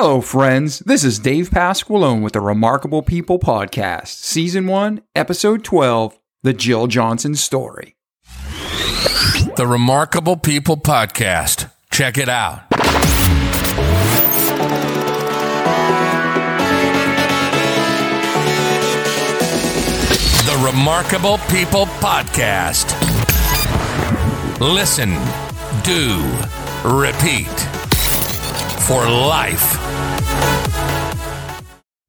Hello, friends. This is Dave Pasqualone with the Remarkable People Podcast, Season 1, Episode 12 The Jill Johnson Story. The Remarkable People Podcast. Check it out. The Remarkable People Podcast. Listen, do, repeat for life.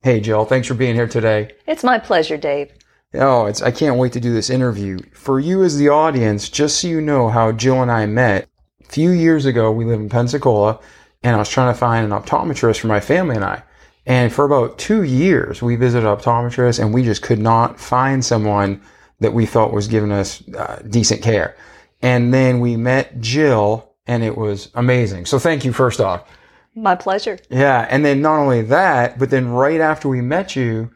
Hey, Jill. Thanks for being here today. It's my pleasure, Dave. Oh, it's I can't wait to do this interview. For you as the audience, just so you know how Jill and I met. A few years ago, we lived in Pensacola, and I was trying to find an optometrist for my family and I. And for about two years, we visited optometrists, and we just could not find someone that we felt was giving us uh, decent care. And then we met Jill, and it was amazing. So thank you first off. My pleasure. Yeah, and then not only that, but then right after we met you,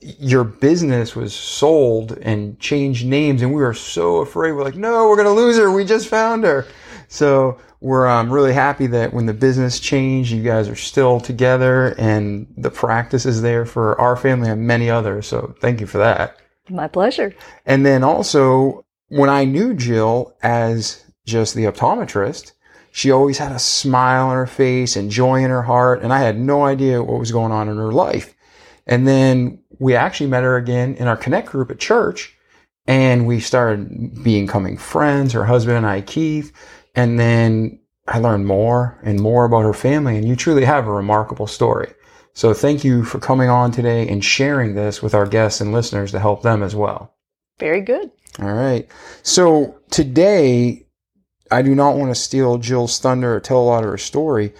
your business was sold and changed names, and we were so afraid. We're like, no, we're gonna lose her. We just found her. So we're um, really happy that when the business changed, you guys are still together, and the practice is there for our family and many others. So thank you for that. My pleasure. And then also, when I knew Jill as just the optometrist, she always had a smile on her face and joy in her heart. And I had no idea what was going on in her life. And then we actually met her again in our connect group at church and we started becoming friends, her husband and I, Keith. And then I learned more and more about her family. And you truly have a remarkable story. So thank you for coming on today and sharing this with our guests and listeners to help them as well. Very good. All right. So today, I do not want to steal Jill's thunder or tell a lot of her story,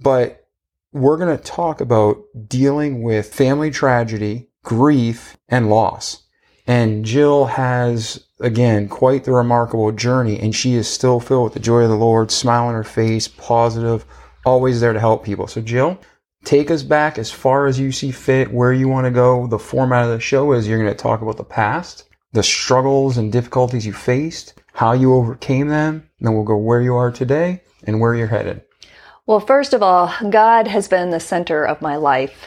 but we're going to talk about dealing with family tragedy, grief, and loss. And Jill has, again, quite the remarkable journey, and she is still filled with the joy of the Lord, smile on her face, positive, always there to help people. So, Jill, take us back as far as you see fit, where you want to go. The format of the show is you're going to talk about the past, the struggles and difficulties you faced, how you overcame them, then we'll go where you are today and where you're headed. Well, first of all, God has been the center of my life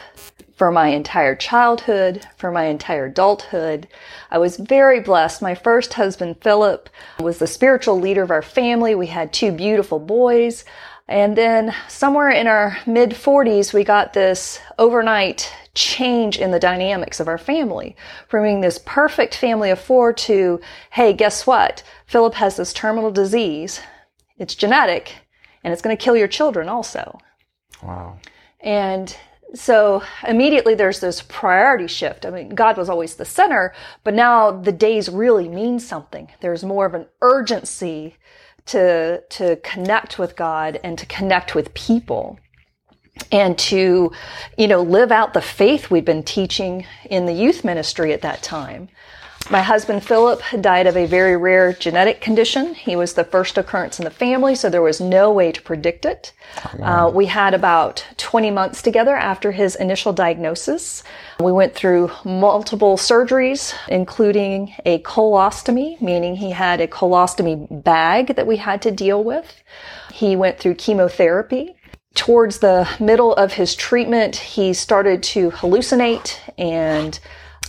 for my entire childhood, for my entire adulthood. I was very blessed. My first husband, Philip, was the spiritual leader of our family. We had two beautiful boys. And then somewhere in our mid 40s, we got this overnight change in the dynamics of our family from being this perfect family of four to, hey, guess what? Philip has this terminal disease. It's genetic and it's going to kill your children also. Wow. And so immediately there's this priority shift. I mean, God was always the center, but now the days really mean something. There's more of an urgency to, to connect with God and to connect with people and to, you know, live out the faith we've been teaching in the youth ministry at that time. My husband Philip died of a very rare genetic condition. He was the first occurrence in the family, so there was no way to predict it. Uh, we had about 20 months together after his initial diagnosis. We went through multiple surgeries, including a colostomy, meaning he had a colostomy bag that we had to deal with. He went through chemotherapy. Towards the middle of his treatment, he started to hallucinate and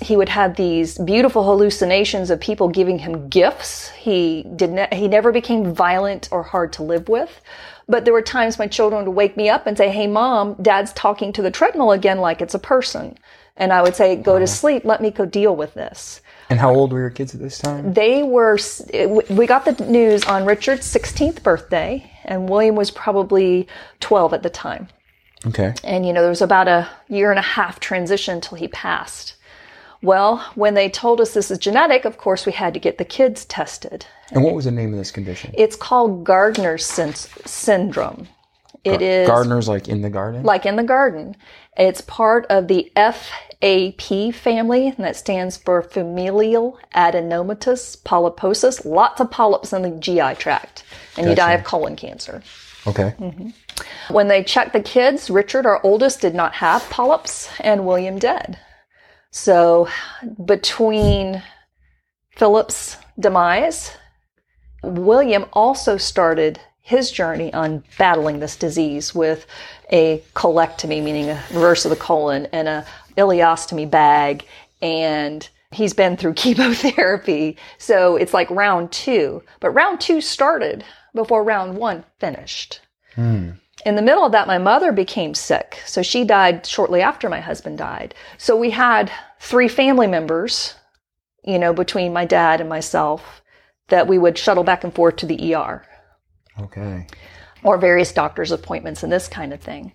he would have these beautiful hallucinations of people giving him gifts. He did ne- he never became violent or hard to live with. But there were times my children would wake me up and say, "Hey mom, dad's talking to the treadmill again like it's a person." And I would say, "Go to uh-huh. sleep, let me go deal with this." And how old were your kids at this time? They were we got the news on Richard's 16th birthday and William was probably 12 at the time. Okay. And you know, there was about a year and a half transition until he passed. Well, when they told us this is genetic, of course, we had to get the kids tested. And what was the name of this condition? It's called Gardner's syn- syndrome. It is Gardner's like in the garden? like in the garden. It's part of the FAP family, and that stands for familial adenomatous polyposis. Lots of polyps in the GI tract, and you die of colon cancer. Okay. Mm-hmm. When they checked the kids, Richard, our oldest, did not have polyps, and William did. So between Philip's demise, William also started his journey on battling this disease with a colectomy, meaning a reverse of the colon, and a ileostomy bag, and he's been through chemotherapy. So it's like round two. But round two started before round one finished. Hmm. In the middle of that, my mother became sick. So she died shortly after my husband died. So we had three family members, you know, between my dad and myself that we would shuttle back and forth to the ER Okay. or various doctor's appointments and this kind of thing.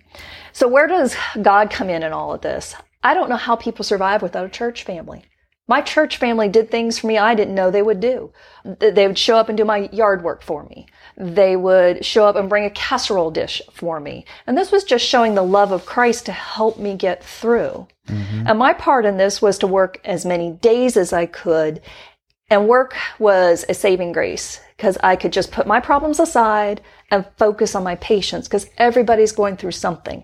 So where does God come in in all of this? I don't know how people survive without a church family. My church family did things for me I didn't know they would do. They would show up and do my yard work for me. They would show up and bring a casserole dish for me. And this was just showing the love of Christ to help me get through. Mm-hmm. And my part in this was to work as many days as I could. And work was a saving grace because I could just put my problems aside and focus on my patients because everybody's going through something.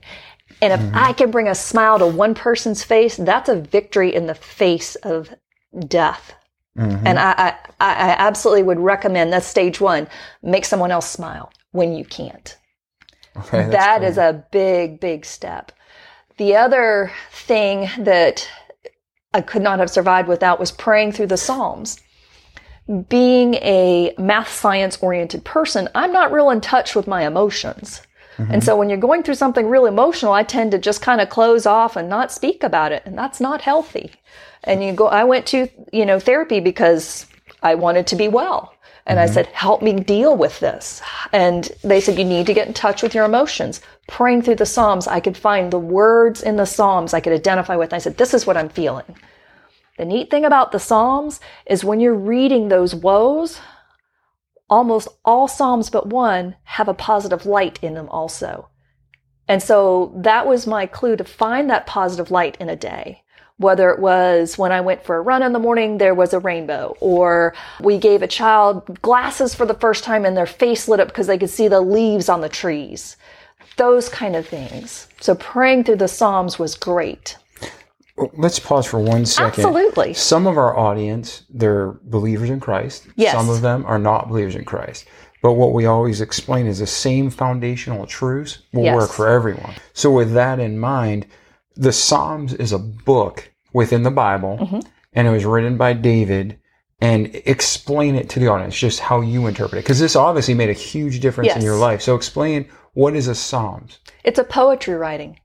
And if mm-hmm. I can bring a smile to one person's face, that's a victory in the face of death. Mm-hmm. And I, I, I absolutely would recommend that's stage one. Make someone else smile when you can't. Okay. That cool. is a big, big step. The other thing that I could not have survived without was praying through the Psalms. Being a math science oriented person, I'm not real in touch with my emotions. And mm-hmm. so when you're going through something real emotional, I tend to just kind of close off and not speak about it. And that's not healthy. And you go, I went to, you know, therapy because I wanted to be well. And I mm-hmm. said, help me deal with this. And they said, you need to get in touch with your emotions. Praying through the Psalms, I could find the words in the Psalms I could identify with. And I said, this is what I'm feeling. The neat thing about the Psalms is when you're reading those woes, almost all Psalms but one have a positive light in them also. And so that was my clue to find that positive light in a day. Whether it was when I went for a run in the morning, there was a rainbow, or we gave a child glasses for the first time and their face lit up because they could see the leaves on the trees. Those kind of things. So praying through the Psalms was great. Let's pause for one second. Absolutely. Some of our audience, they're believers in Christ. Yes. Some of them are not believers in Christ. But what we always explain is the same foundational truths will Yes. work for everyone. So with that in mind, the Psalms is a book within the Bible Mm-hmm. and it was written by David and explain it to the audience, just how you interpret it. Because this obviously made a huge difference in your life. So explain what is a Psalms? It's a poetry writing.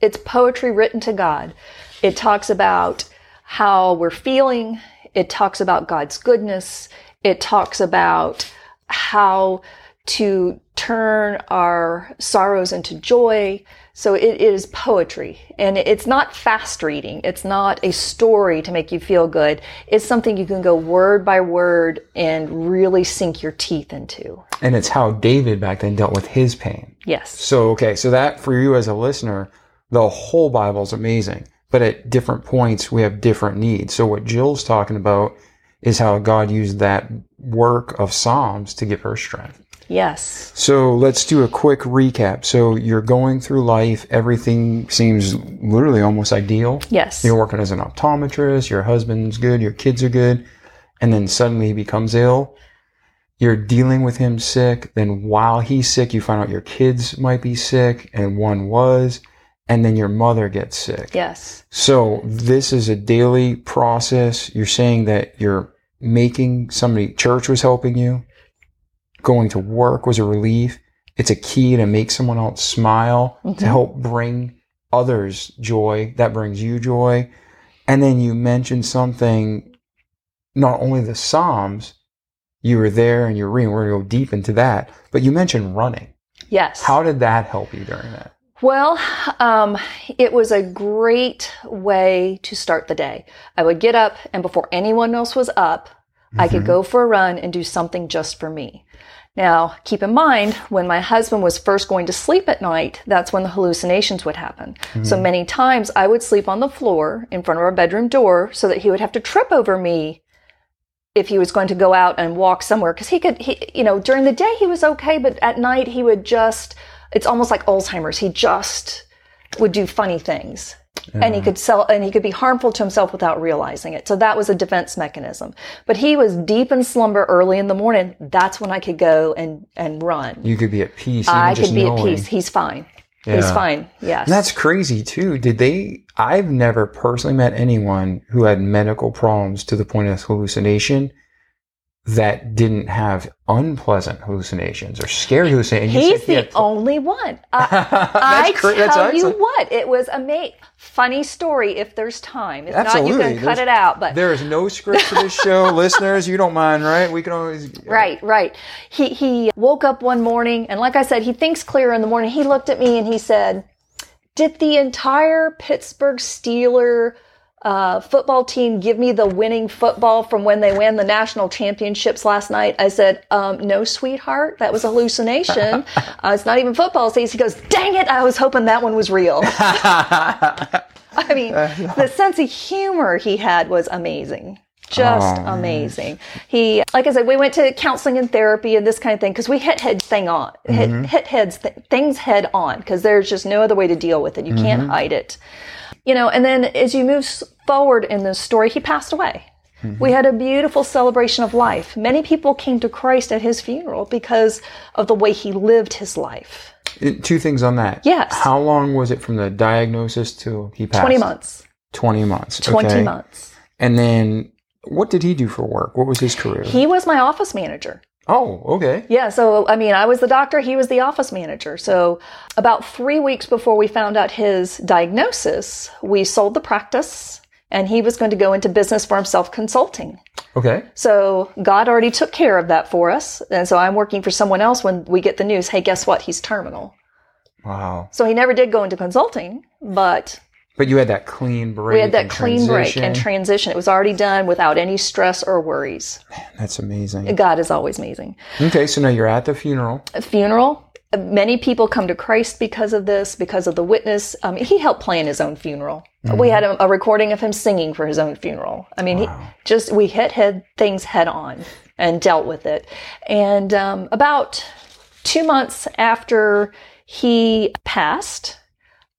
It's poetry written to God. It talks about how we're feeling. It talks about God's goodness. It talks about how to turn our sorrows into joy. So it is poetry and it's not fast reading. It's not a story to make you feel good. It's something you can go word by word and really sink your teeth into. And it's how David back then dealt with his pain. Yes. So, okay, so that for you as a listener, the whole Bible is amazing, but at different points we have different needs. So, what Jill's talking about is how God used that work of Psalms to give her strength. Yes. So, let's do a quick recap. So, you're going through life, everything seems literally almost ideal. Yes. You're working as an optometrist, your husband's good, your kids are good, and then suddenly he becomes ill. You're dealing with him sick. Then while he's sick, you find out your kids might be sick and one was, and then your mother gets sick. Yes. So this is a daily process. You're saying that you're making somebody, church was helping you. Going to work was a relief. It's a key to make someone else smile, to mm-hmm. help bring others joy. That brings you joy. And then you mentioned something, not only the Psalms, you were there and you're reading, we're going to go deep into that, but you mentioned running. Yes. How did that help you during that? Well, um, it was a great way to start the day. I would get up, and before anyone else was up, I could go for a run and do something just for me. Now, keep in mind, when my husband was first going to sleep at night, that's when the hallucinations would happen. So many times I would sleep on the floor in front of our bedroom door so that he would have to trip over me if he was going to go out and walk somewhere because he could he you know during the day he was okay but at night he would just it's almost like alzheimer's he just would do funny things and he could sell and he could be harmful to himself without realizing it. So that was a defense mechanism. But he was deep in slumber early in the morning. That's when I could go and and run. You could be at peace. I just could be knowing. at peace. He's fine. He's fine. Yes. And that's crazy too. Did they? I've never personally met anyone who had medical problems to the point of hallucination that didn't have unpleasant hallucinations or scared hallucinations. He's he the had- only one. Uh, I, That's I cra- tell you what, it was amazing. Funny story if there's time. If not, you can cut There's- it out. But There is no script for this show, listeners. You don't mind, right? We can always. Right, right. He he woke up one morning and like I said, he thinks clear in the morning. He looked at me and he said, "Did the entire Pittsburgh Steeler uh, football team give me the winning football from when they won the national championships last night?" I said, um, "No, sweetheart, that was a hallucination. uh, it's not even football season." He goes, "Dang it! I was hoping that one was real." I mean, the sense of humor he had was amazing. Just Oh, amazing. He, like I said, we went to counseling and therapy and this kind of thing because we hit head thing on, hit, hit heads th- things head on because there's just no other way to deal with it. You can't hide it, you know. And then as you move forward in the story, he passed away. Mm-hmm. We had a beautiful celebration of life. Many people came to Christ at his funeral because of the way he lived his life. Two things on that. Yes. How long was it from the diagnosis to he passed? 20 months. 20 months. 20 okay. months. And then what did he do for work? What was his career? He was my office manager. Oh, okay. Yeah, so I mean, I was the doctor, he was the office manager. So, about three weeks before we found out his diagnosis, we sold the practice and he was going to go into business for himself consulting. Okay. So, God already took care of that for us. And so, I'm working for someone else when we get the news hey, guess what? He's terminal. Wow. So, he never did go into consulting, but But you had that clean break. we had that and clean break and transition. transition. It was already done without any stress or worries. Man, that's amazing. God is always amazing. Okay, so now you're at the funeral. a funeral. Many people come to Christ because of this, because of the witness. Mean, he helped plan his own funeral. We had a, a recording of him singing for his own funeral. I mean, he just we hit head things head on and dealt with it. And um, about two months after he passed,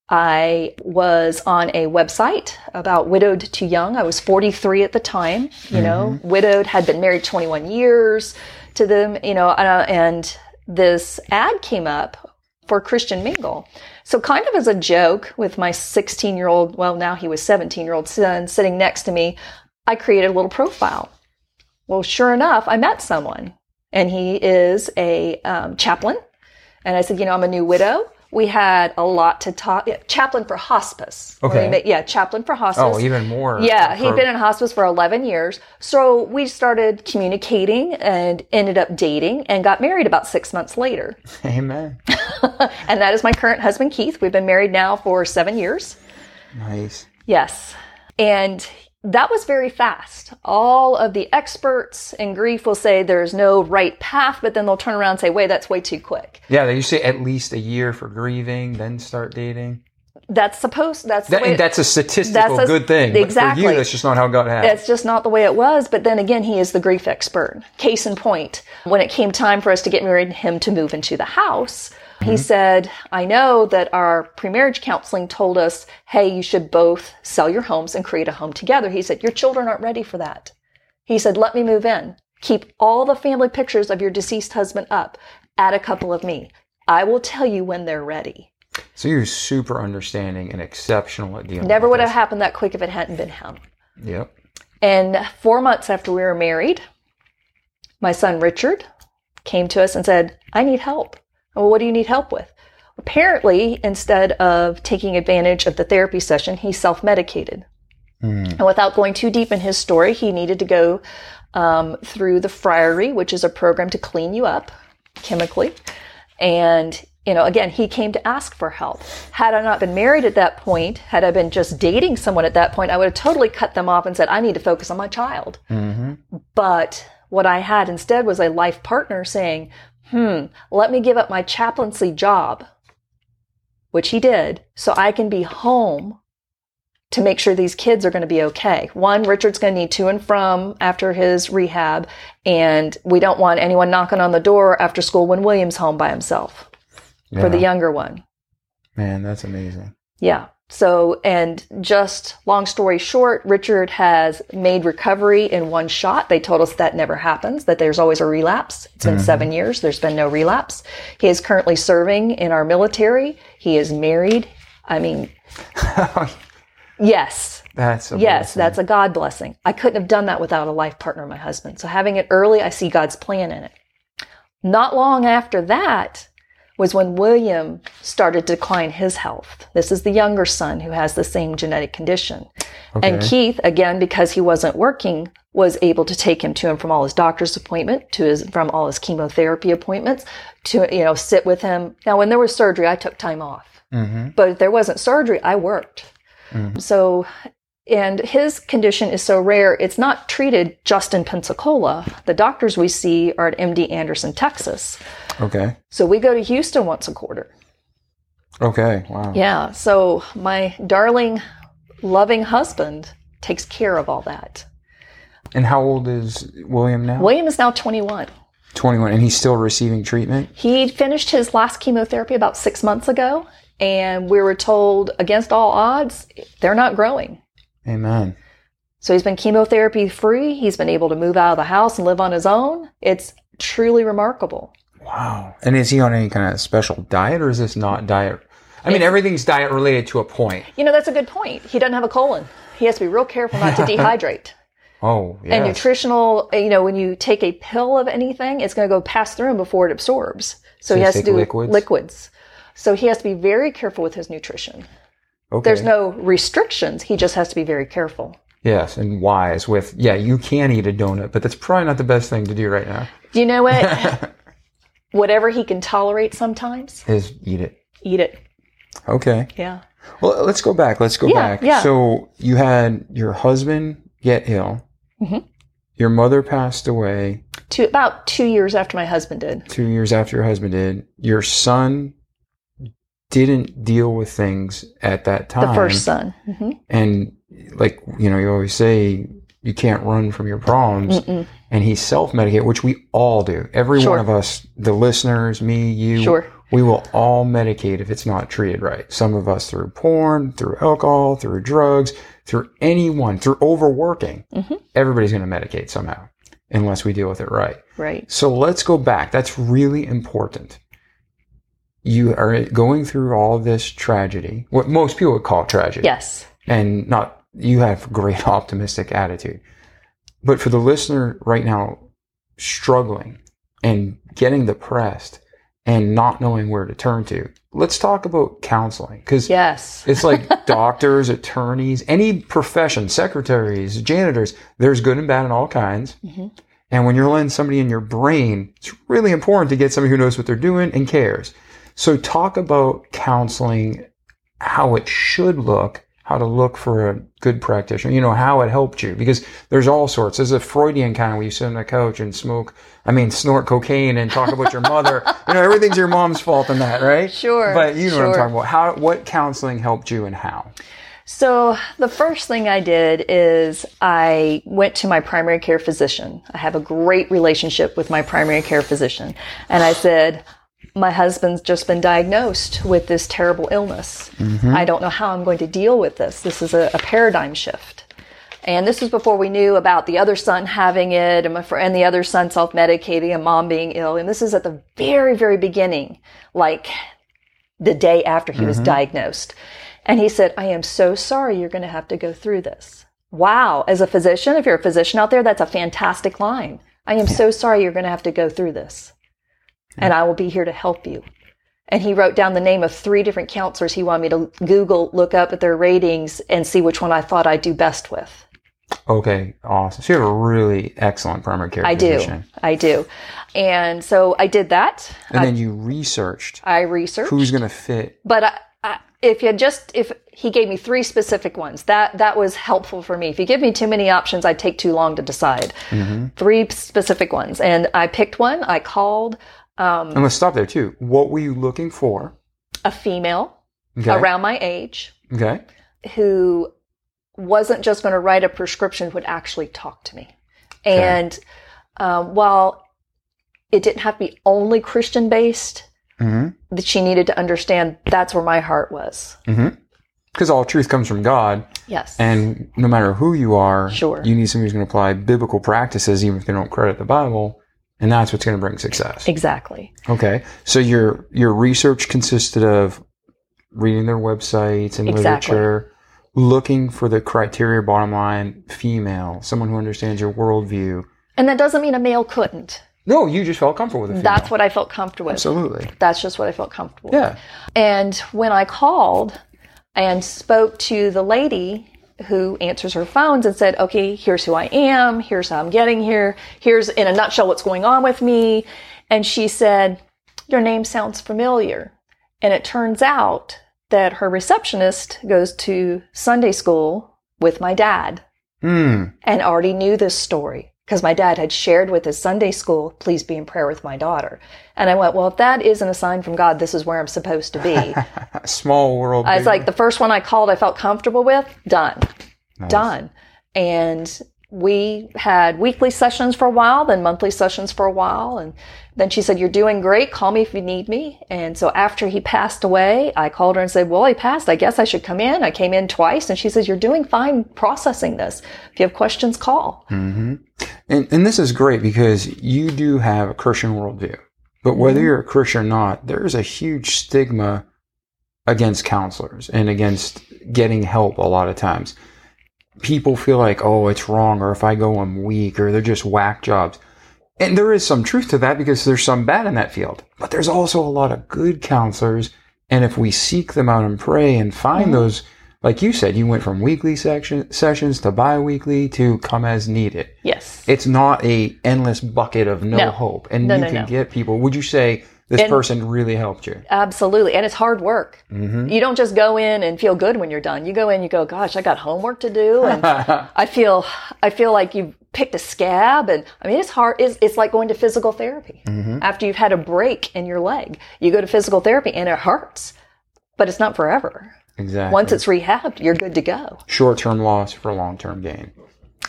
I was on a website about widowed to young. I was 43 at the time, you know, widowed, had been married 21 years to them, you know, uh, and this ad came up for Christian Mingle. So kind of as a joke with my 16 year old, well, now he was 17 year old son sitting next to me, I created a little profile. Well, sure enough, I met someone and he is a um, chaplain. And I said, you know, I'm a new widow. We had a lot to talk. yeah, chaplain for hospice. Okay. yeah, chaplain for hospice. Oh, even more. Yeah, he'd been in hospice for 11 years. So we started communicating and ended up dating and got married about six months later. Amen. And that is my current husband, Keith. We've been married now for seven years. Nice. Yes. And that was very fast. All of the experts in grief will say there's no right path, but then they'll turn around and say, wait, that's way too quick. Yeah, they usually say at least a year for grieving, then start dating. That's supposed, that's That, that's a statistical That's a- good thing. But exactly. for you, that's just not how God had it. It's just not the way it was. But then again, he is the grief expert. Case in point, when it came time for us to get married and him to move into the house, he mm-hmm. said, I know that our pre-marriage counseling told us, hey, you should both sell your homes and create a home together. He said, your children aren't ready for that. He said, let me move in. Keep all the family pictures of your deceased husband up. Add a couple of me. I will tell you when they're ready. So you're super understanding and exceptional at dealing Never would have happened that quick if it hadn't been him. Yep. And four months after we were married, my son Richard came to us and said, I need help. Well, what do you need help with? Apparently, instead of taking advantage of the therapy session, he self medicated. And without going too deep in his story, he needed to go um, through the Friary, which is a program to clean you up chemically. And, you know, again, he came to ask for help. Had I not been married at that point, had I been just dating someone at that point, I would have totally cut them off and said, I need to focus on my child. But what I had instead was a life partner saying, hmm, let me give up my chaplaincy job, which he did, so I can be home to make sure these kids are going to be okay. One, Richard's going to need to and from after his rehab, and we don't want anyone knocking on the door after school when William's home by himself for the younger one. Man, that's amazing. Yeah. So, and just long story short, Richard has made recovery in one shot. They told us that never happens, that there's always a relapse. It's been mm-hmm. seven years. There's been no relapse. He is currently serving in our military. He is married. I mean, yes. That's a Yes, blessing. that's a God blessing. I couldn't have done that without a life partner, my husband. So having it early, I see God's plan in it. Not long after that was when William started to decline his health. This is the younger son who has the same genetic condition. And Keith, again, because he wasn't working, was able to take him to and from all his doctor's appointment, to his from all his chemotherapy appointments, to you know sit with him. Now, when there was surgery, I took time off, Mhm. but if there wasn't surgery, I worked. So, and his condition is so rare, it's not treated just in Pensacola. The doctors we see are at MD Anderson, Texas. Okay. So we go to Houston once a quarter. Okay. Wow. Yeah. So my darling, loving husband takes care of all that. And how old is William now? William is now 21. 21. And he's still receiving treatment? He finished his last chemotherapy about six months ago, and we were told against all odds, they're not growing. Amen. So he's been chemotherapy free. He's been able to move out of the house and live on his own. It's truly remarkable. Wow. And is he on any kind of special diet or is this not diet? I mean, everything's diet related to a point. You know, that's a good point. He doesn't have a colon. He has to be real careful not to dehydrate. Oh, yeah. And nutritional, you know, when you take a pill of anything, it's going to go pass through him before it absorbs. So, he has to do liquids? liquids. So he has to be very careful with his nutrition. Okay. There's no restrictions. He just has to be very careful. Yes, and wise with, yeah, you can eat a donut, but that's probably not the best thing to do right now, Do you know what? Whatever he can tolerate sometimes, is eat it. eat it. Okay. Yeah. Well, let's go back. Let's go Yeah, back. yeah. So you had your husband get ill. Mhm. Your mother passed away Two, about two years after my husband did. two years after your husband did. Your son didn't deal with things at that time. The first son. hmm And like, you know, you always say you can't run from your problems. And he self medicated, which we all do. Every Sure. one of us, the listeners, me, you, Sure. we will all medicate if it's not treated right. Some of us through porn, through alcohol, through drugs, through anyone, through overworking. Mhm. Everybody's going to medicate somehow unless we deal with it right. Right. So let's go back. That's really important. You are going through all this tragedy, what most people would call tragedy Yes. and not you have great optimistic attitude but for the listener right now struggling and getting depressed and not knowing where to turn to let's talk about counseling because Yes. it's like doctors attorneys any profession secretaries janitors there's good and bad in all kinds Mhm. and when you're letting somebody in your brain it's really important to get somebody who knows what they're doing and cares so talk about counseling how it should look, how to look for a good practitioner, you know, how it helped you. Because there's all sorts. There's a Freudian kind where you sit on the couch and smoke, I mean, snort cocaine and talk about your mother. You know, everything's your mom's fault in that, right? Sure, But you know what I'm talking about. How, what counseling helped you and how? So the first thing I did is I went to my primary care physician. I have a great relationship with my primary care physician. And I said, my husband's just been diagnosed with this terrible illness. Mm-hmm. I don't know how I'm going to deal with this. This is a, a paradigm shift. And this was before we knew about the other son having it and, my the other son self medicating and mom being ill. And this is at the very, very beginning, like the day after he was mm-hmm. diagnosed. And he said, I am so sorry you're going to have to go through this. Wow. As a physician, if you're a physician out there, that's a fantastic line. I am so sorry you're going to have to go through this. And I will be here to help you. And he wrote down the name of three different counselors he wanted me to Google, look up at their ratings, and see which one I thought I'd do best with. Okay, awesome. So you have a really excellent primary care I do. I do. And so I did that. And then you researched I researched. who's going to fit. but I, I, if you just if he gave me three specific ones that that was helpful for me if you give me too many options i'd take too long to decide mm-hmm. three specific ones and i picked one i called And let's stop there too. What were you looking for? a female Okay. around my age Okay. who wasn't just going to write a prescription would actually talk to me and um, while it didn't have to be only christian based hmm that she needed to understand that's where my heart was hmm because all truth comes from God. Yes. And no matter who you are, Sure. you need somebody who's going to apply biblical practices, even if they don't credit the Bible. And that's what's going to bring success. exactly. Okay. So your your research consisted of reading their websites and Exactly. literature, looking for the criteria bottom line, female, someone who understands your worldview. And that doesn't mean a male couldn't. No, you just felt comfortable with female. That's what I felt comfortable with. Absolutely. That's just what I felt comfortable with. Yeah. And when I called and spoke to the lady who answers her phones and said, okay, here's who I am, here's how I'm getting here, here's in a nutshell what's going on with me. And she said, your name sounds familiar. And it turns out that her receptionist goes to Sunday school with my dad Hmm. and already knew this story because my dad had shared with his Sunday school, please be in prayer with my daughter. And I went, well, if that isn't a sign from God, this is where I'm supposed to be. Small world. I was big like, the first one I called, I felt comfortable with, done, done. And we had weekly sessions for a while, then monthly sessions for a while. And then she said, You're doing great. Call me if you need me. And so after he passed away, I called her and said, Well, he passed. I guess I should come in. I came in twice. And she says, You're doing fine processing this. If you have questions, call. Mm-hmm. And, and this is great because you do have a Christian worldview. But whether you're a Christian or not, there's a huge stigma against counselors and against getting help a lot of times. People feel like, oh, it's wrong, or if I go, I'm weak, or they're just whack jobs. And there is some truth to that because there's some bad in that field. But there's also a lot of good counselors. And if we seek them out and pray and find mm-hmm. those, like you said, you went from weekly section, sessions to bi-weekly to come as needed Yes. it's not a endless bucket of no, No. hope and No, you no, can get people would you say this And- person really helped you Absolutely. And it's hard work. Mm-hmm. You don't just go in and feel good when you're done. You go in, you go, gosh, I got homework to do. And I feel, I feel like you've picked a scab. And I mean, it's hard. It's, it's like going to physical therapy. Mm-hmm. After you've had a break in your leg, you go to physical therapy and it hurts, but it's not forever. exactly Once it's rehabbed, you're good to go. short-term loss for long-term gain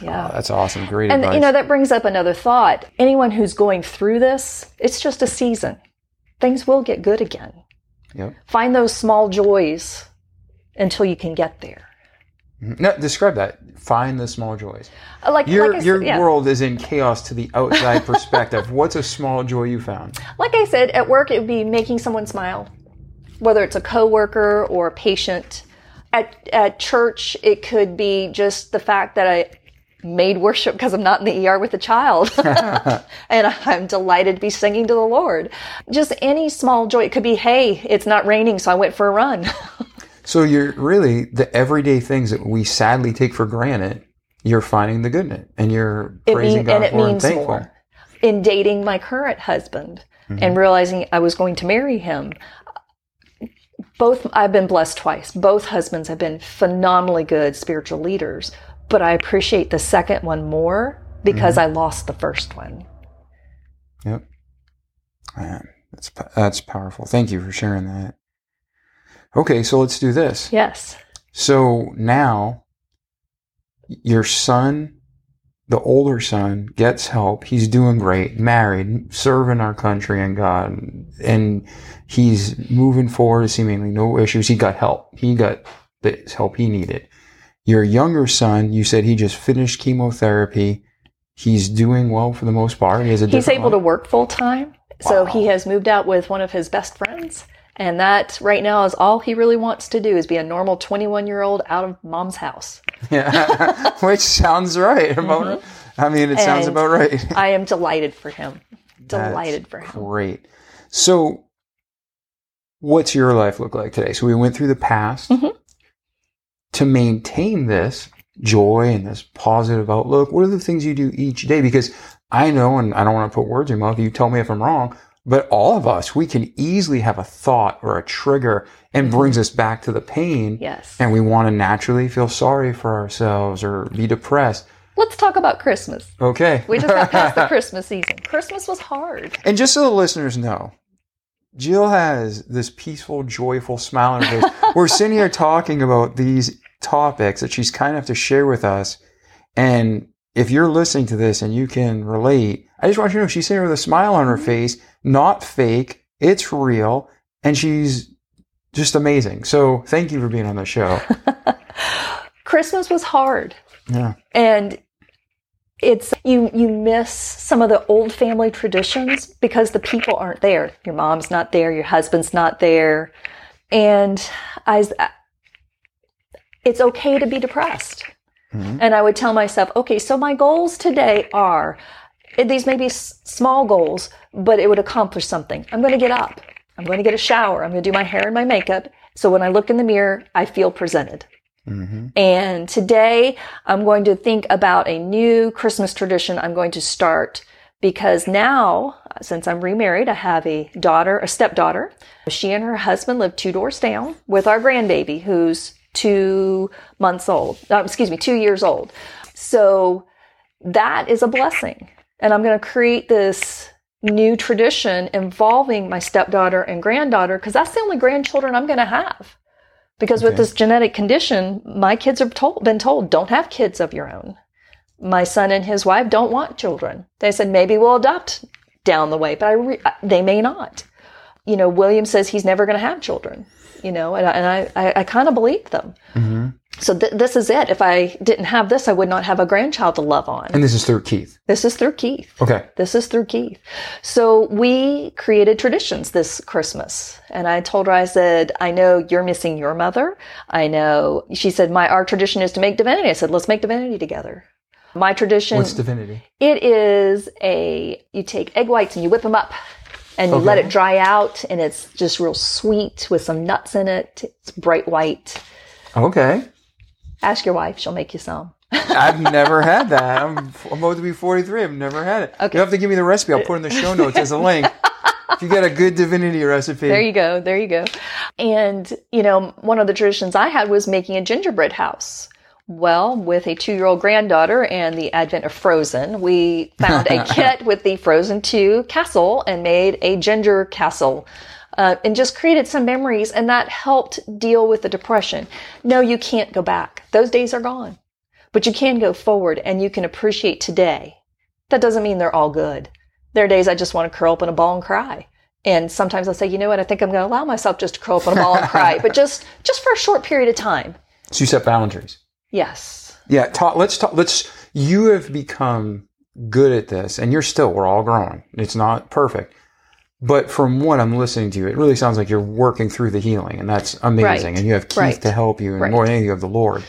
Yeah. that's awesome great And advice you know that brings up another thought. Anyone who's going through this, it's just a season. Things will get good again. yep. Find those small joys until you can get there. no describe that find the small joys Uh, Like your like your yeah. world is in chaos to the outside perspective what's a small joy you found like I said, at work it would be making someone smile, whether it's a coworker or a patient. At at church, it could be just the fact that I made worship because I'm not in the ER with a child, and I'm delighted to be singing to the Lord. Just any small joy. It could be, hey, it's not raining, so I went for a run. so you're really the everyday things that we sadly take for granted you're finding the good in it and you're It praising mean- God and it and means thankful more. in dating my current husband and realizing I was going to marry him. Both I've been blessed twice. Both husbands have been phenomenally good spiritual leaders, but I appreciate the second one more because mm-hmm. I lost the first one. Yep. Man, that's that's powerful. Thank you for sharing that. Okay, so let's do this. Yes. So now your son, the older son, gets help. He's doing great, married, serving our country and God, and he's moving forward. Seemingly no issues. He got help. He got the help he needed. Your younger son, you said he just finished chemotherapy. He's doing well for the most part. He has a He's able to work full time. So he has moved out with one of his best friends. And that right now is all he really wants to do is be a normal 21 year old out of mom's house. Yeah, which sounds right. About, I mean, it sounds about right. I am delighted for him. That's Delighted for him. Great. So, what's your life look like today? So, we went through the past. Mhm. To maintain this joy and this positive outlook, what are the things you do each day? Because I know, and I don't want to put words in your mouth, you tell me if I'm wrong, but all of us, we can easily have a thought or a trigger and mm-hmm. brings us back to the pain. Yes. And we want to naturally feel sorry for ourselves or be depressed. Let's talk about Christmas. Okay. We just got past the Christmas season. Christmas was hard. And just so the listeners know, Jill has this peaceful, joyful smile on her face. We're sitting here talking about these topics that she's kind enough to share with us. And if you're listening to this and you can relate, I just want you to know she's sitting with a smile on her mm-hmm. face, not fake. It's real. And she's just amazing. So thank you for being on the show. Christmas was hard. Yeah. And it's you you miss some of the old family traditions because the people aren't there. Your mom's not there, your husband's not there. And I it's okay to be depressed. Mm-hmm. And I would tell myself, okay, so my goals today are these may be s- small goals, but it would accomplish something. I'm going to get up. I'm going to get a shower. I'm going to do my hair and my makeup. So when I look in the mirror, I feel presented. Mm-hmm. And today I'm going to think about a new Christmas tradition I'm going to start because now, since I'm remarried, I have a daughter, a stepdaughter. She and her husband live two doors down with our grandbaby who's two months old. Uh, excuse me, two years old. So that is a blessing. And I'm going to create this new tradition involving my stepdaughter and granddaughter because that's the only grandchildren I'm going to have. Because with this genetic condition, my kids have told, been told, don't have kids of your own. My son and his wife don't want children. They said maybe we'll adopt down the way, but I re- they may not. You know, William says he's never going to have children. You know, and I, and I, I, I kind of believe them. Mm-hmm. So th- this is it. If I didn't have this, I would not have a grandchild to love on. And this is through Keith. This is through Keith. Okay. This is through Keith. So we created traditions this Christmas. And I told her, I said, I know you're missing your mother. I know, she said, my, our tradition is to make divinity. I said, let's make divinity together. My tradition, What's divinity? it is a, you take egg whites and you whip them up and you let it dry out and it's just real sweet with some nuts in it. It's bright white. Okay. Ask your wife. She'll make you some. I've never had that. I'm, I'm about to be 43. I've never had it. Okay. You have to give me the recipe. I'll put it in the show notes as a link. if you get a good divinity recipe. There you go. There you go. And, you know, one of the traditions I had was making a gingerbread house. Well, with a two year old granddaughter and the advent of Frozen, we found a kit with the Frozen 2 castle and made a ginger castle. Uh, and just created some memories, and that helped deal with the depression. No, you can't go back. Those days are gone. But you can go forward and you can appreciate today. That doesn't mean they're all good. There are days I just want to curl up in a ball and cry. And sometimes I'll say, you know what, I think I'm going to allow myself just to curl up in a ball and cry, but just just for a short period of time. So you set boundaries. Yes. Yeah. Talk, let's talk. Let's. You have become good at this, and you're still. We're all growing. It's not perfect, but from what I'm listening to it really sounds like you're working through the healing, and that's amazing. Right. And you have Keith Right. to help you, and Right. more than anything, you have the Lord.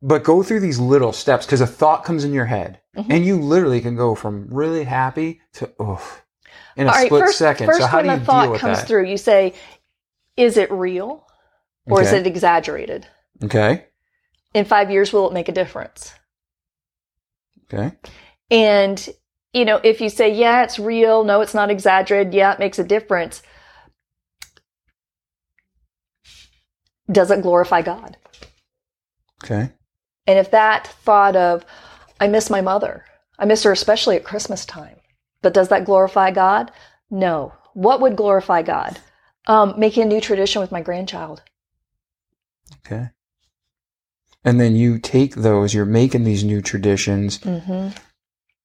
But go through these little steps because a thought comes in your head, Mm-hmm. and you literally can go from really happy to oh, in a All split first, second. first so how when do you the thought deal with comes that? through, you say, is it real or is it exaggerated? Okay. In five years, will it make a difference? Okay. And, you know, if you say, yeah, it's real, no, it's not exaggerated, yeah, it makes a difference, does it glorify God? Okay. And if that thought of, I miss my mother, I miss her especially at Christmas time, but does that glorify God? No. What would glorify God? Um, making a new tradition with my grandchild. Okay. And then you take those, you're making these new traditions, hmm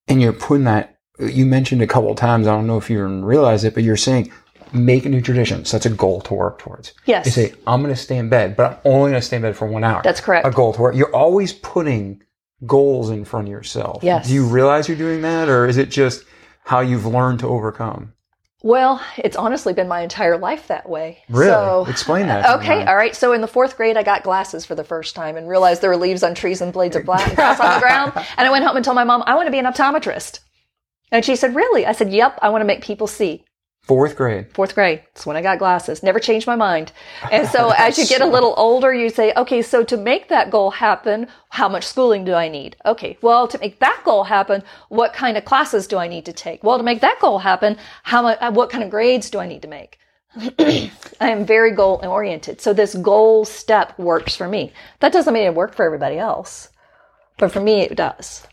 and you're putting that. You mentioned a couple of times, I don't know if you even realize it, but you're saying make a new tradition. So that's a goal to work towards. Yes. You say, I'm going to stay in bed, but I'm only going to stay in bed for one hour. That's correct. A goal to work. You're always putting goals in front of yourself. Yes. Do you realize you're doing that, or is it just how you've learned to overcome? Well, it's honestly been my entire life that way. Really? So, Explain that to me, Okay, all right. So in the fourth grade, I got glasses for the first time and realized there were leaves on trees and blades of black grass on the ground. And I went home and told my mom, I want to be an optometrist. And she said, Really? I said, Yep, I want to make people see. Fourth grade. Fourth grade. That's when I got glasses. Never changed my mind. And so as you get a little older, you say, okay, so to make that goal happen, how much schooling do I need? Okay. Well, to make that goal happen, what kind of classes do I need to take? Well, to make that goal happen, how much, uh, what kind of grades do I need to make? I am very goal oriented. So this goal step works for me. That doesn't mean it worked for everybody else, but for me, it does.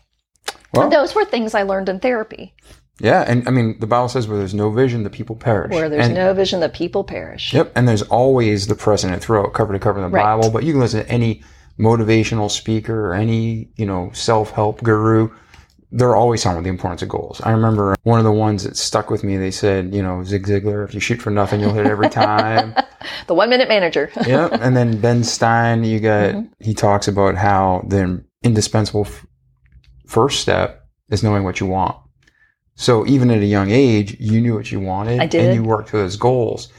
Well, And those were things I learned in therapy, yeah, and I mean the Bible says where there's no vision, the people perish. where there's And- no vision, the people perish. Yep, and there's always the precedent throughout cover to cover in the Right. Bible, but you can listen to any motivational speaker or any, you know, self-help guru. they're always talking about the importance of goals. I remember one of the ones that stuck with me. They said, you know, Zig Ziglar, if you shoot for nothing, you'll hit every time. The one minute manager. yep. And then Ben Stein, you got, mm-hmm. he talks about how the indispensable f- first step is knowing what you want. So even at a young age, you knew what you wanted I did. and you worked for those goals.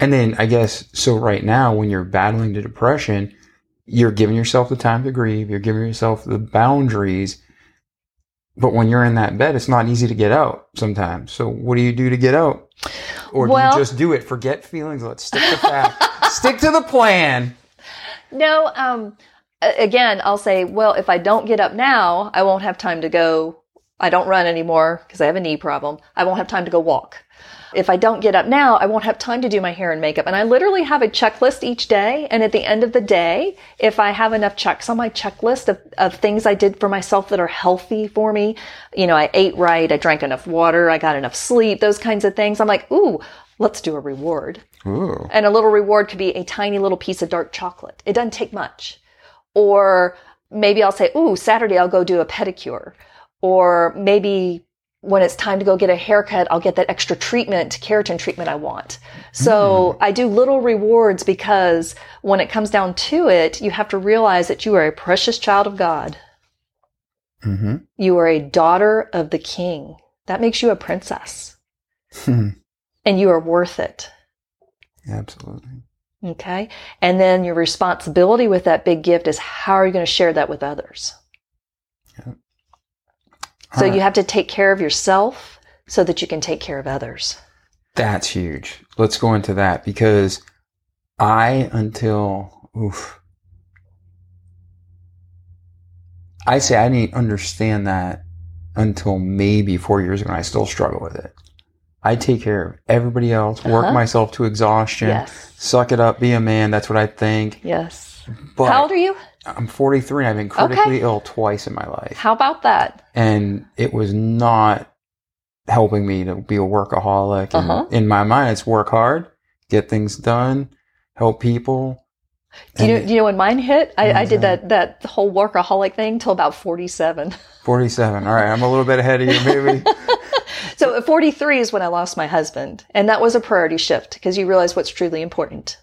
And then I guess, so right now, when you're battling the depression, you're giving yourself the time to grieve. You're giving yourself the boundaries. But when you're in that bed, it's not easy to get out sometimes. So what do you do to get out? Or do Well- you just do it? Forget feelings. Let's stick to fact. stick to the plan. No, um, again, I'll say, well, if I don't get up now, I won't have time to go. I don't run anymore because I have a knee problem. I won't have time to go walk. If I don't get up now, I won't have time to do my hair and makeup. And I literally have a checklist each day. And at the end of the day, if I have enough checks on my checklist of, of things I did for myself that are healthy for me, you know, I ate right, I drank enough water, I got enough sleep, those kinds of things, I'm like, ooh, let's do a reward. Ooh. And a little reward could be a tiny little piece of dark chocolate. It doesn't take much. Or maybe I'll say, ooh, Saturday I'll go do a pedicure. Or maybe when it's time to go get a haircut, I'll get that extra treatment, keratin treatment I want. So I do little rewards because when it comes down to it, you have to realize that you are a precious child of God. hmm You are a daughter of the king. That makes you a princess Hmm. and you are worth it. Absolutely. Okay. And then your responsibility with that big gift is how are you going to share that with others? So you have to take care of yourself so that you can take care of others. That's huge. Let's go into that because I, until, oof, I say I didn't understand that until maybe four years ago and I still struggle with it. I take care of everybody else, work Uh-huh. myself to exhaustion, Yes. suck it up, be a man. That's what I think. Yes. But How old are you? I'm 43 and I've been critically ill twice in my life. How about that? and it was not helping me to be a workaholic. Uh-huh. in my mind, it's work hard, get things done, help people. Do you, know, do you know when mine hit? I, I did that, that whole workaholic thing till about 47. 47. All right, I'm a little bit ahead of you, maybe. So at 43 is when I lost my husband. And that was a priority shift because you realize what's truly important.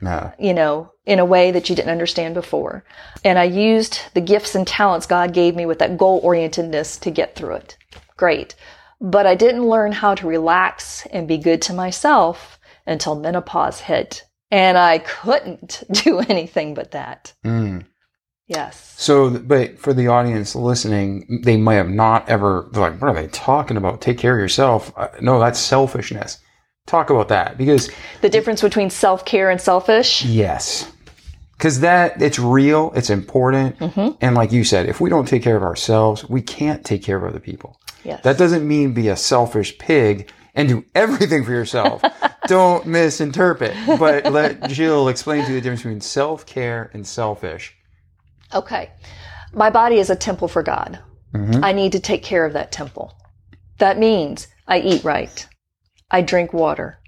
no. you know, in a way that you didn't understand before. And I used the gifts and talents God gave me with that goal orientedness to get through it. Great. But I didn't learn how to relax and be good to myself until menopause hit. And I couldn't do anything but that. Mm. Yes. So, but for the audience listening, they might have not ever, they're like, what are they talking about? Take care of yourself. Uh, no, that's selfishness. Talk about that because The difference between self care and selfish. Yes. Because that, it's real, it's important. Mm-hmm. And like you said, if we don't take care of ourselves, we can't take care of other people. Yes. That doesn't mean be a selfish pig and do everything for yourself. don't misinterpret. But let Jill explain to you the difference between self care and selfish. Okay. My body is a temple for God. I need to take care of that temple. That means I eat right. I drink water.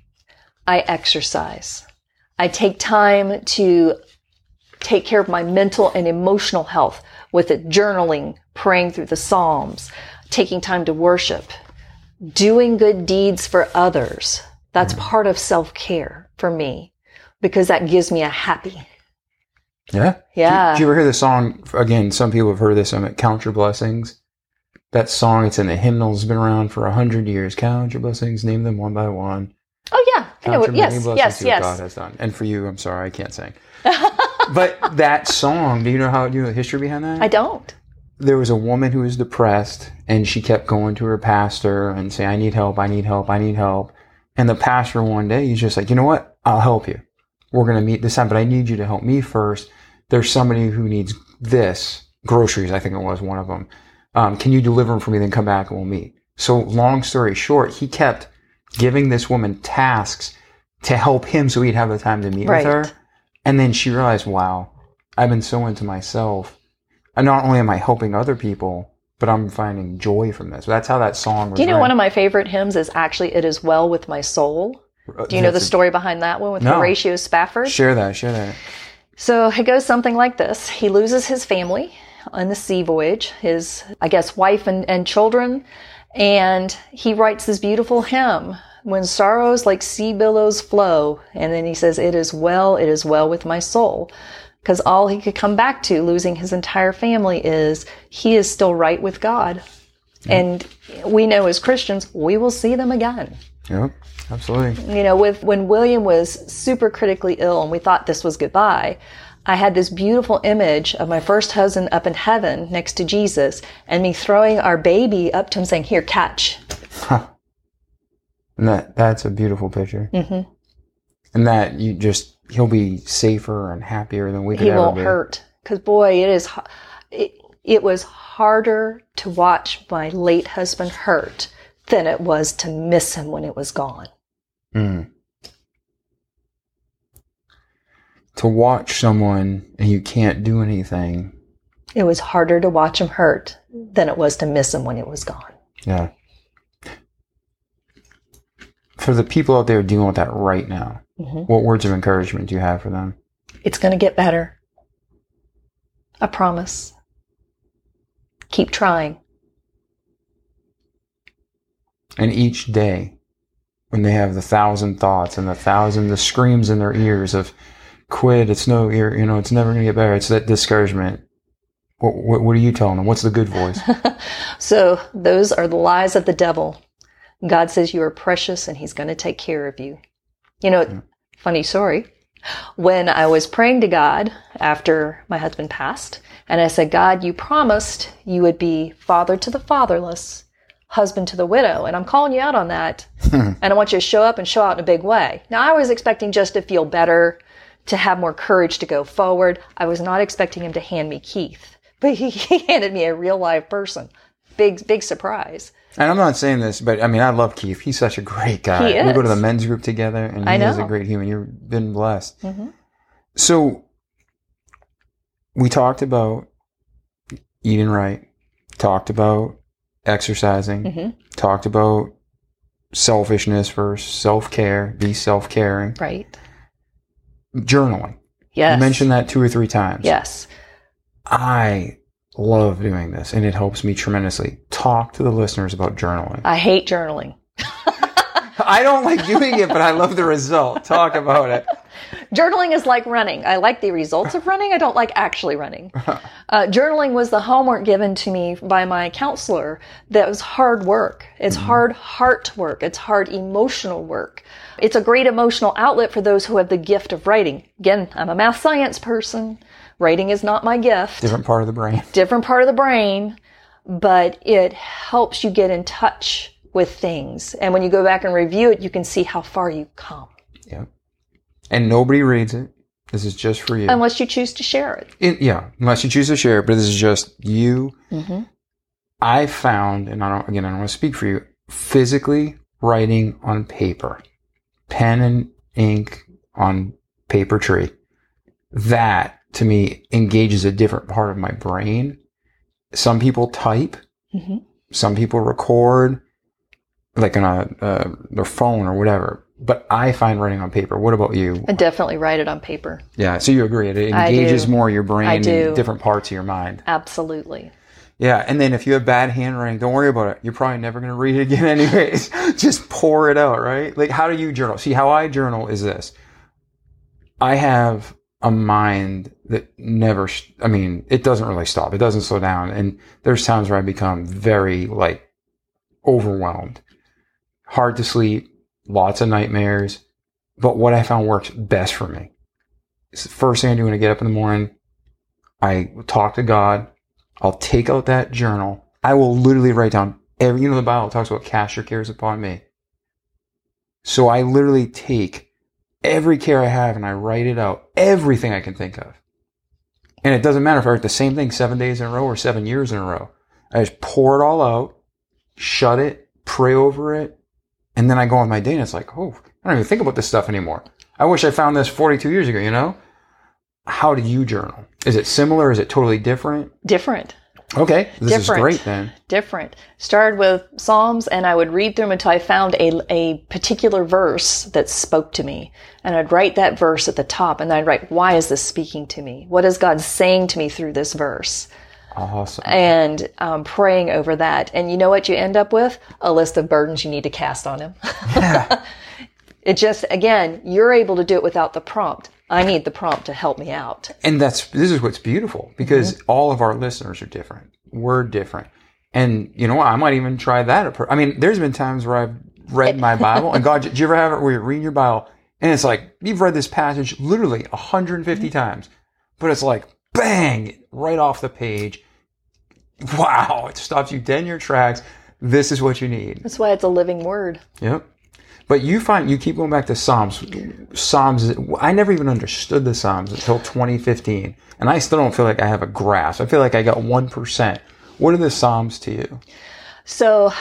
I exercise. I take time to take care of my mental and emotional health with it journaling, praying through the Psalms, taking time to worship, doing good deeds for others. That's part of self care for me because that gives me a happy. Yeah. Yeah. Did you ever hear the song? Again, some people have heard this. Um, Count Your Blessings. That song, it's in the hymnals, has been around for a hundred years. Count your blessings, name them one by one. Oh yeah, I know. Count your yes, blessings yes, what God has done. And for you, I'm sorry, I can't sing. but that song, do you know how do you know the history behind that? I don't. there was a woman who was depressed and she kept going to her pastor and saying, I need help, I need help, I need help. And the pastor one day, he's just like, you know what? I'll help you. We're going to meet this time, but I need you to help me first. There's somebody who needs this groceries. I think it was one of them. Um, can you deliver them for me? Then come back and we'll meet. So long story short, he kept giving this woman tasks to help him so he'd have the time to meet Right. with her. And then she realized, wow, I've been so into myself. And not only am I helping other people, but I'm finding joy from this. That's how that song was. Do you know written. one of my favorite hymns is actually "It Is Well with My Soul"? Uh, Do you know the story behind that one with No. Horatio Spafford? Share that, share that. So it goes something like this: He loses his family. on the sea voyage, his, I guess, wife and, and children. And he writes this beautiful hymn, when sorrows like sea billows flow. And then he says, it is well, it is well with my soul. Because all he could come back to, losing his entire family, is he is still right with God. And we know as Christians, we will see them again. Yep. Absolutely. You know, with when William was super critically ill and we thought this was goodbye, I had this beautiful image of my first husband up in heaven next to Jesus and me throwing our baby up to him saying, here, catch. And that that's a beautiful picture. Mhm. And that you just he'll be safer and happier than we could He ever won't be. hurt. Cause boy, it is, it, it was harder to watch my late husband hurt than it was to miss him when it was gone. Mm. To watch someone and you can't do anything. It was harder to watch him hurt than it was to miss him when it was gone. Yeah. For the people out there dealing with that right now, Mhm. what words of encouragement do you have for them? It's going to get better. I promise. Keep trying. And each day, when they have the thousand thoughts and the thousand, the screams in their ears of quit, it's no, you know, it's never going to get better. It's that discouragement. What, what, what are you telling them? What's the good voice? So, those are the lies of the devil. God says you are precious and he's going to take care of you. You know, funny story. When I was praying to God after my husband passed, and I said, God, you promised you would be father to the fatherless, husband to the widow, and I'm calling you out on that. and I want you to show up and show out in a big way. Now, I was expecting just to feel better, to have more courage to go forward. I was not expecting him to hand me Keith, but he, he handed me a real live person. Big, big surprise. And I'm not saying this, but I mean, I love Keith. He's such a great guy. We go to the men's group together, and he I is a. Mm-hmm. great human. You've been blessed. So, we talked about eating right, talked about exercising, Mhm. talked about selfishness versus self care, be self caring, Right. journaling. Yes. You mentioned that two or three times. Yes. I love doing this, and it helps me tremendously. Talk to the listeners about journaling. I hate journaling. I don't like doing it, but I love the result. Talk about it. Journaling is like running. I like the results of running. I don't like actually running. Uh, journaling was the homework given to me by my counselor that was hard work. It's hard heart work. It's hard emotional work. It's a great emotional outlet for those who have the gift of writing. Again, I'm a math science person. Writing is not my gift. Different part of the brain. different part of the brain, but it helps you get in touch with things. And when you go back and review it, you can see how far you've come. Yeah. And nobody reads it. This is just for you. Unless you choose to share it. It- yeah, unless you choose to share it, but this is just you. Mhm. I found, and I don't, again, I don't want to speak for you, physically writing on paper, pen and ink on paper tree, that to me engages a different part of my brain. Some people type, Mhm. some people record, like on a, uh, their phone or whatever. But I find writing on paper. What about you? I definitely write it on paper. Yeah, so you agree. It engages more your brain and different parts of your mind. Absolutely. Yeah, and then if you have bad handwriting, don't worry about it. You're probably never going to read it again anyways. Just pour it out, right? Like, how do you journal? See, how I journal is this. I have a mind that never, I mean, it doesn't really stop. It doesn't slow down. And there's times where I become very, like, overwhelmed. Hard to sleep, lots of nightmares. But what I found works best for me. It's the first thing I do when I get up in the morning. I talk to God. I'll take out that journal. I will literally write down every, you know, the Bible talks about cast your cares upon me. So I literally take every care I have and I write it out, everything I can think of. And it doesn't matter if I write the same thing seven days in a row or seven years in a row. I just pour it all out, shut it, pray over it, and then I go on my day and it's like, oh, I don't even think about this stuff anymore. I wish I found this 42 years ago, you know? How do you journal? Is it similar? Is it totally different? Different. Okay, this Different. is great then. Different. Started with Psalms and I would read through them until I found a, a particular verse that spoke to me. And I'd write that verse at the top and I'd write, why is this speaking to me? What is God saying to me through this verse? Awesome. and um, praying over that. And you know what you end up with? A list of burdens you need to cast on him. Yeah. it just, again, you're able to do it without the prompt. I need the prompt to help me out. And that's this is what's beautiful because Mm-hmm. all of our listeners are different. We're different. And you know what? I might even try that approach. I mean, there's been times where I've read my Bible and God, did you ever have it where you're reading your Bible and it's like you've read this passage literally 150 Mm-hmm. times, but it's like bang right off the page. Wow, it stops you dead in your tracks. This is what you need. That's why it's a living word. Yep. But you find you keep going back to Psalms. Psalms. I never even understood the Psalms until 2015, and I still don't feel like I have a grasp. I feel like I got one percent. What are the Psalms to you? So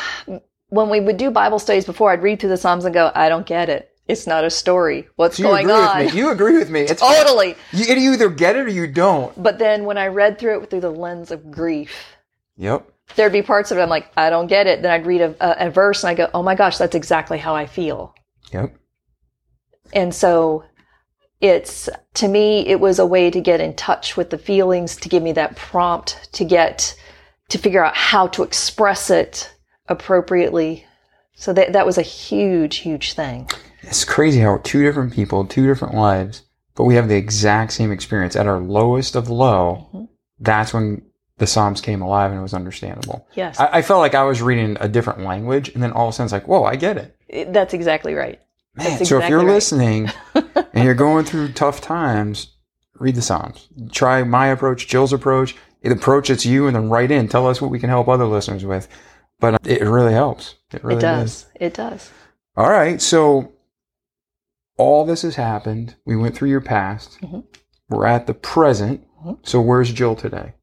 when we would do Bible studies before, I'd read through the Psalms and go, I don't get it. It's not a story. What's You going agree on? with me. You agree with me. It's totally. You, you either get it or you don't. But then when I read through it through the lens of grief, Yep. There'd be parts of it I'm like, I don't get it. Then I'd read a, a, a verse and I go, oh my gosh, that's exactly how I feel. Yep. And so it's, to me, it was a way to get in touch with the feelings, to give me that prompt to get, to figure out how to express it appropriately. So that, that was a huge, huge thing. It's crazy how two different people, two different lives, but we have the exact same experience. At our lowest of low, Mm-hmm. that's when the Psalms came alive and it was understandable. Yes. I, I felt like I was reading a different language, and then all of a sudden it's like, whoa, I get it. It- That's exactly right. Man, That's so if you're right. listening and you're going through tough times, read the Psalms. Try my approach, Jill's approach, the approach it's you, and then write in. Tell us what we can help other listeners with. But it really helps. It really it does. It does. All right. So all this has happened. We went through your past. Mhm. We're at the present. Mhm. So where's Jill today?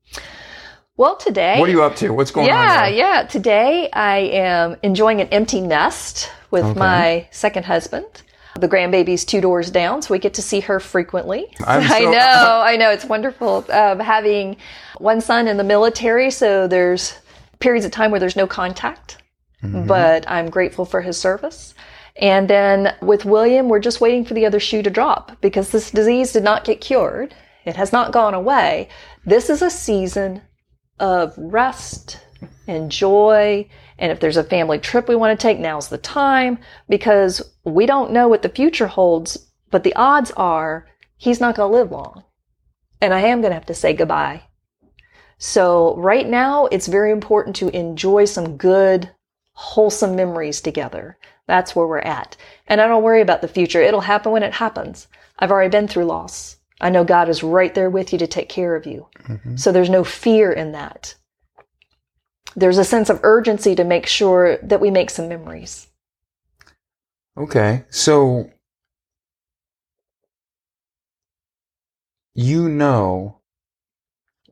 Well, today. What are you up to? What's going on? yeah, yeah. Today I am enjoying an empty nest with Okay. my second husband. The grandbaby's two doors down, so we get to see her frequently. I'm I know, I know. It's wonderful um, having one son in the military, so there's periods of time where there's no contact, Mm-hmm. but I'm grateful for his service. And then with William, we're just waiting for the other shoe to drop because this disease did not get cured. It has not gone away. This is a season of rest and joy. And if there's a family trip we want to take, now's the time because we don't know what the future holds, but the odds are he's not going to live long. And I am going to have to say goodbye. So right now, it's very important to enjoy some good, wholesome memories together. That's where we're at. And I don't worry about the future. It'll happen when it happens. I've already been through loss. I know God is right there with you to take care of you. Mm-hmm. So there's no fear in that. There's a sense of urgency to make sure that we make some memories. Okay. So you know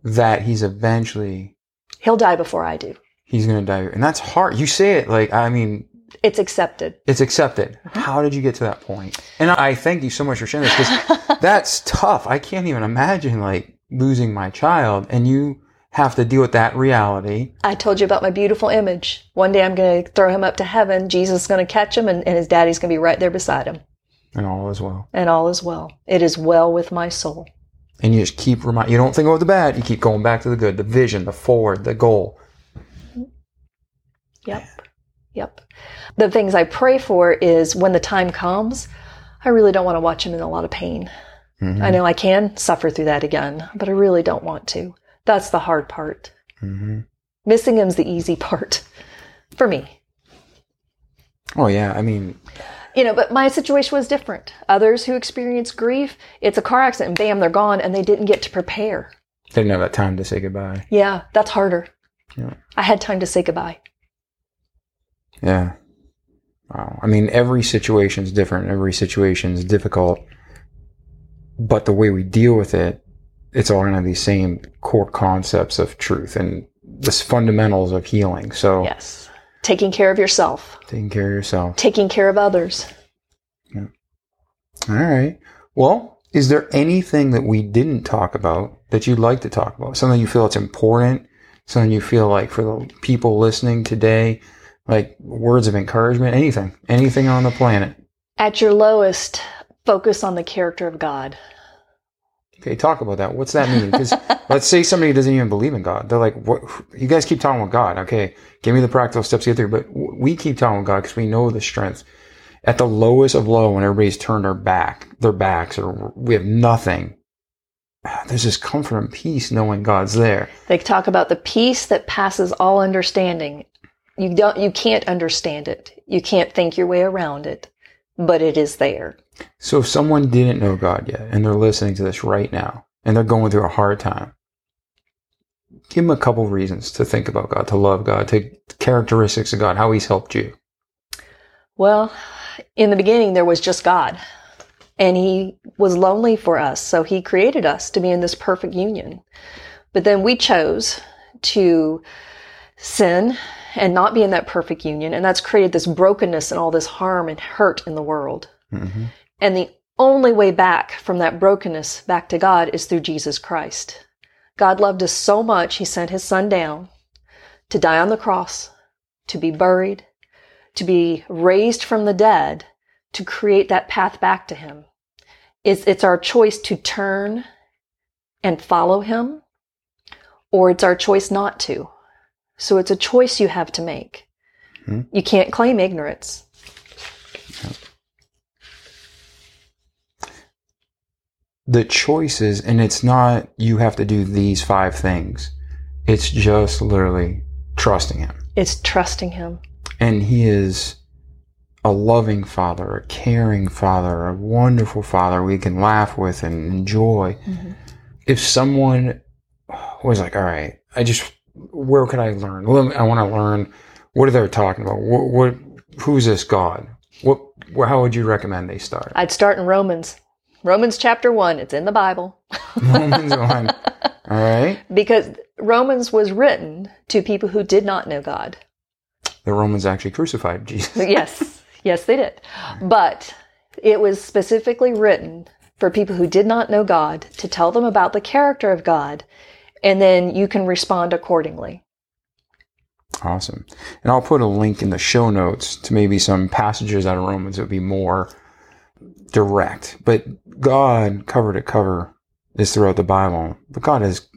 that he's eventually He'll die before I do. he's going to die, and that's hard. You say it like I mean It's accepted. it's accepted. How did you get to that point? And I thank you so much for sharing this because that's tough. I can't even imagine like losing my child, and you have to deal with that reality. I told you about my beautiful image. One day I'm going to throw him up to heaven. Jesus is going to catch him, and, and his daddy's going to be right there beside him. And all is well. And all is well. It is well with my soul. And you just keep remind. You don't think about the bad. You keep going back to the good, the vision, the forward, the goal. Yep. Yep. The things I pray for is when the time comes, I really don't want to watch him in a lot of pain. Mhm. I know I can suffer through that again, but I really don't want to. That's the hard part. hmm Missing him's the easy part for me. Oh yeah. I mean, You know, but my situation was different. Others who experience grief, it's a car accident, bam, they're gone, and they didn't get to prepare. they didn't have that time to say goodbye. Yeah, that's harder. Yeah. I had time to say goodbye. Yeah. Wow. I mean, every situation is different. Every situation is difficult. But the way we deal with it, it's all going to have these same core concepts of truth and the fundamentals of healing. So Yes. Taking care of yourself, taking care of yourself. taking care of others. Yeah. All right. Well, is there anything that we didn't talk about that you'd like to talk about? Something you feel it's important? Something you feel like for the people listening today, like words of encouragement? Anything? Anything on the planet? At your lowest, focus on the character of God. Okay, talk about that. What's that mean? Because let's say somebody doesn't even believe in God. They're like, "What? You guys keep talking about God. Okay, give me the practical steps to get there." But w- we keep talking about God because we know the strength. At the lowest of low, when everybody's turned our back, their backs, or we have nothing. There's this comfort and peace knowing God's there. They talk about the peace that passes all understanding. You don't, you can't understand it. You can't think your way around it, but it is there. So if someone didn't know God yet and they're listening to this right now and they're going through a hard time, give them a couple reasons to think about God, to love God, to characteristics of God, how He's helped you. Well, in the beginning, there was just God, and He was lonely for us, so He created us to be in this perfect union. But then we chose to sin and not be in that perfect union, and that's created this brokenness and all this harm and hurt in the world. Mm-hmm. And the only way back from that brokenness back to God is through Jesus Christ. God loved us so much, He sent His Son down to die on the cross, to be buried, to be raised from the dead, to create that path back to Him. It's, it's our choice to turn and follow Him, or it's our choice not to. So it's a choice you have to make. Hmm. You can't claim ignorance. The choices, and it's not you have to do these five things. It's just literally trusting Him. It's trusting Him. And He is a loving Father, a caring Father, a wonderful Father we can laugh with and enjoy. If someone was like, all right, I just, where could I learn? I want to learn. What are they talking about? What, what, who's this God? What, how would you recommend they start? I'd start in Romans. Romans chapter 1, it's in the Bible. Romans 1. All right. Because Romans was written to people who did not know God. The Romans actually crucified Jesus. Yes, yes, they did. But it was specifically written for people who did not know God to tell them about the character of God, and then you can respond accordingly. Awesome. And I'll put a link in the show notes to maybe some passages out of Romans that would be more direct. But God, cover to cover, is throughout the Bible. But God is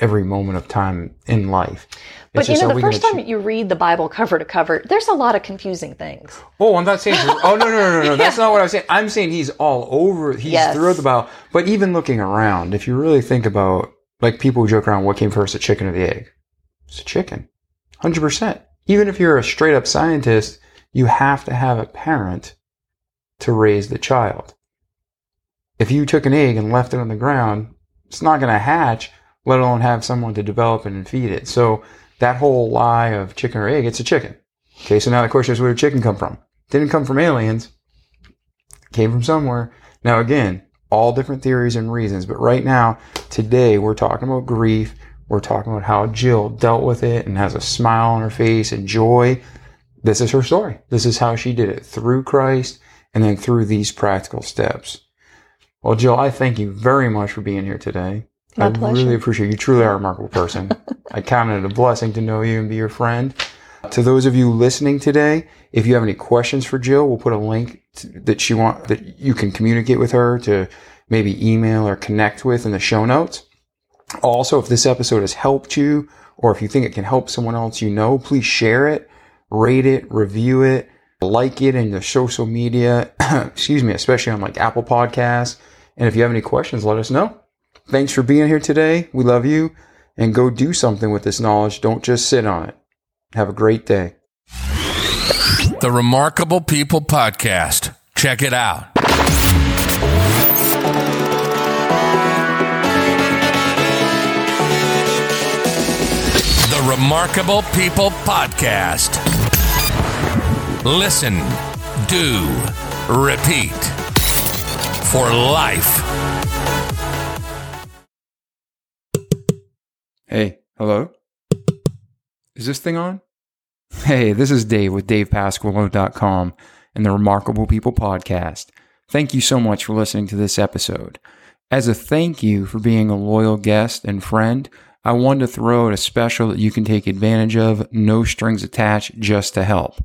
every moment of time in life. But It's you just, know, the first time choo- you read the Bible cover to cover, there's a lot of confusing things. Oh, I'm not saying. oh no, no, no, no, no. That's not what I'm saying. I'm saying he's all over. He's Yes. throughout the Bible. But even looking around, if you really think about, like people joke around, what came first, the chicken or the egg? It's a chicken. Hundred percent. Even if you're a straight up scientist, you have to have a parent to raise the child. If you took an egg and left it on the ground, it's not going to hatch, let alone have someone to develop it and feed it. So that whole lie of chicken or egg, it's a chicken. Okay, so now the question is where did chicken come from? Didn't come from aliens. Came from somewhere. Now again, all different theories and reasons, but right now, today, we're talking about grief. We're talking about how Jill dealt with it and has a smile on her face and joy. This is her story. This is how she did it through Christ and then through these practical steps. Well, Jill, I thank you very much for being here today. My I pleasure. really appreciate you. You truly are a remarkable person. I count it a blessing to know you and be your friend. To those of you listening today, if you have any questions for Jill, we'll put a link to, that she want that you can communicate with her to maybe email or connect with in the show notes. Also, if this episode has helped you or if you think it can help someone else you know, please share it, rate it, review it, like it in the social media, excuse me, especially on like Apple Podcasts. And if you have any questions, let us know. Thanks for being here today. We love you and go do something with this knowledge. Don't just sit on it. Have a great day. The Remarkable People Podcast. Check it out. The Remarkable People Podcast. Listen, do, repeat for life. Hey, hello? Is this thing on? Hey, this is Dave with DavePasqualone.com and the Remarkable People Podcast. Thank you so much for listening to this episode. As a thank you for being a loyal guest and friend, I wanted to throw out a special that you can take advantage of, no strings attached, just to help.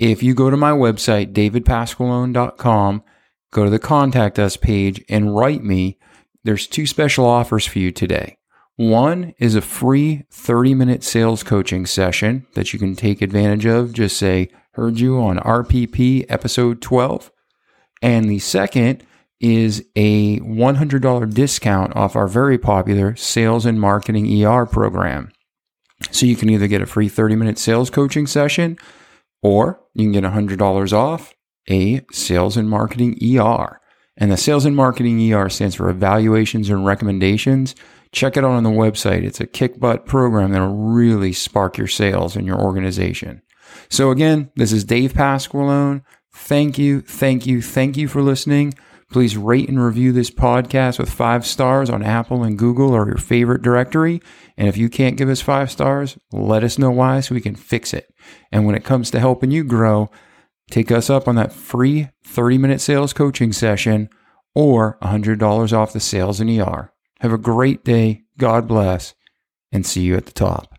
If you go to my website, davidpasqualone.com, go to the contact us page and write me, there's two special offers for you today. One is a free 30 minute sales coaching session that you can take advantage of. Just say, heard you on RPP episode 12. And the second is a $100 discount off our very popular sales and marketing ER program. So you can either get a free 30 minute sales coaching session or you can get $100 off a sales and marketing ER. And the sales and marketing ER stands for evaluations and recommendations. Check it out on the website. It's a kick butt program that'll really spark your sales in your organization. So again, this is Dave Pasqualone. Thank you, thank you, thank you for listening. Please rate and review this podcast with five stars on Apple and Google or your favorite directory. And if you can't give us five stars, let us know why so we can fix it. And when it comes to helping you grow, take us up on that free 30 minute sales coaching session or $100 off the sales in ER. Have a great day. God bless and see you at the top.